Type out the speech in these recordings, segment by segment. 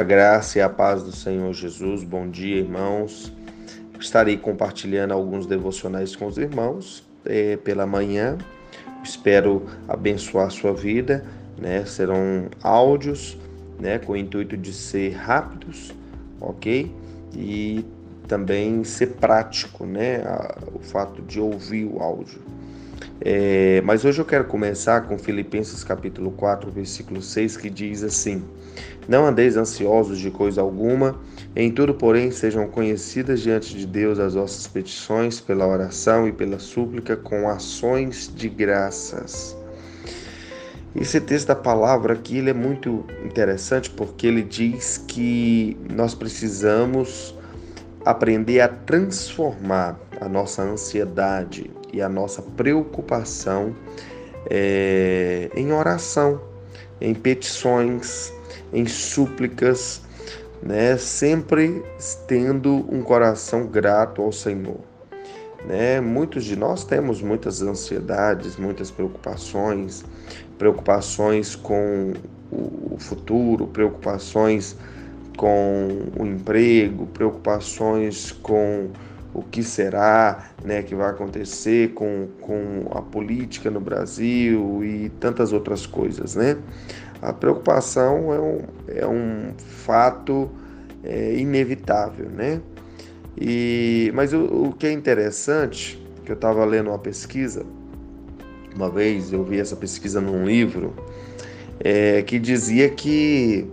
A graça e a paz do Senhor Jesus. Bom dia, irmãos. Estarei compartilhando alguns devocionais com os irmãos é, pela manhã. Espero abençoar a sua vida. Né? Serão áudios né? com o intuito de ser rápidos, ok? E também ser prático, né? O fato de ouvir o áudio. É, mas hoje eu quero começar com Filipenses capítulo 4, versículo 6, que diz assim: Não andeis ansiosos de coisa alguma, em tudo, porém, sejam conhecidas diante de Deus as vossas petições pela oração e pela súplica com ações de graças. Esse texto da palavra aqui ele é muito interessante porque ele diz que nós precisamos aprender a transformar a nossa ansiedade e a nossa preocupação é, em oração, em petições, em súplicas, né? sempre tendo um coração grato ao Senhor. Né? Muitos de nós temos muitas ansiedades, muitas preocupações, preocupações com o futuro, preocupações com o emprego, preocupações com o que será, né, que vai acontecer com, com a política no Brasil e tantas outras coisas, né? A preocupação é um, é um fato é, inevitável, né? E, mas o, o que é interessante, que eu estava lendo uma pesquisa, uma vez eu vi essa pesquisa num livro, é, que dizia que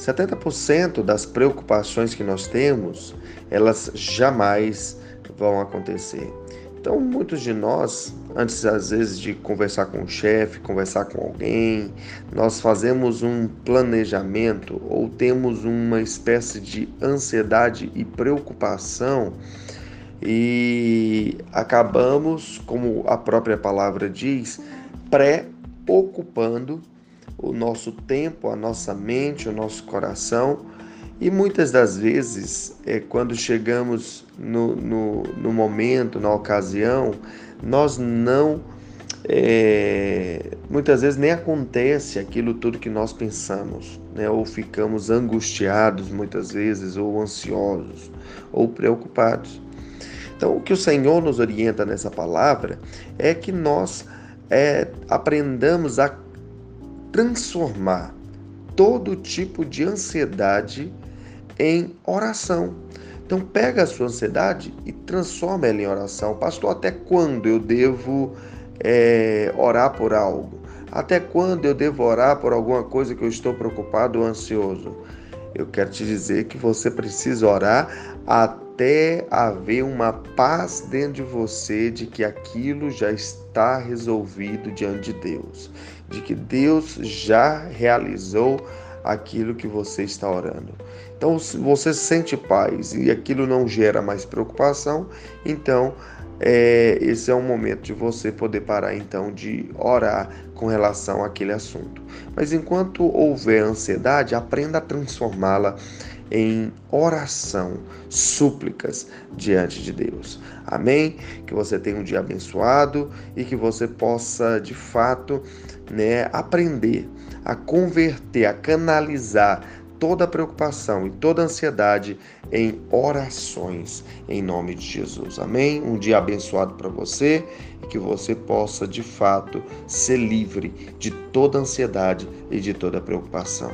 70% das preocupações que nós temos, elas jamais vão acontecer. Então, muitos de nós, antes às vezes de conversar com o chefe, conversar com alguém, nós fazemos um planejamento ou temos uma espécie de ansiedade e preocupação e acabamos, como a própria palavra diz, pré-ocupando o nosso tempo, a nossa mente, o nosso coração. E muitas das vezes, é, quando chegamos no, no, no momento, na ocasião, nós não. É, muitas vezes nem acontece aquilo tudo que nós pensamos, né? ou ficamos angustiados muitas vezes, ou ansiosos, ou preocupados. Então, o que o Senhor nos orienta nessa palavra é que nós é, aprendamos a transformar todo tipo de ansiedade em oração. Então pega a sua ansiedade e transforma ela em oração. Pastor, até quando eu devo é, orar por algo? Até quando eu devo orar por alguma coisa que eu estou preocupado ou ansioso? Eu quero te dizer que você precisa orar até haver uma paz dentro de você de que aquilo já está resolvido diante de Deus de que Deus já realizou aquilo que você está orando. Então, se você sente paz e aquilo não gera mais preocupação, então é, esse é o momento de você poder parar então de orar com relação àquele assunto. Mas enquanto houver ansiedade, aprenda a transformá-la em oração, súplicas diante de Deus. Amém? Que você tenha um dia abençoado e que você possa de fato né, aprender a converter, a canalizar toda preocupação e toda ansiedade em orações em nome de Jesus. Amém? Um dia abençoado para você e que você possa de fato ser livre de toda ansiedade e de toda preocupação.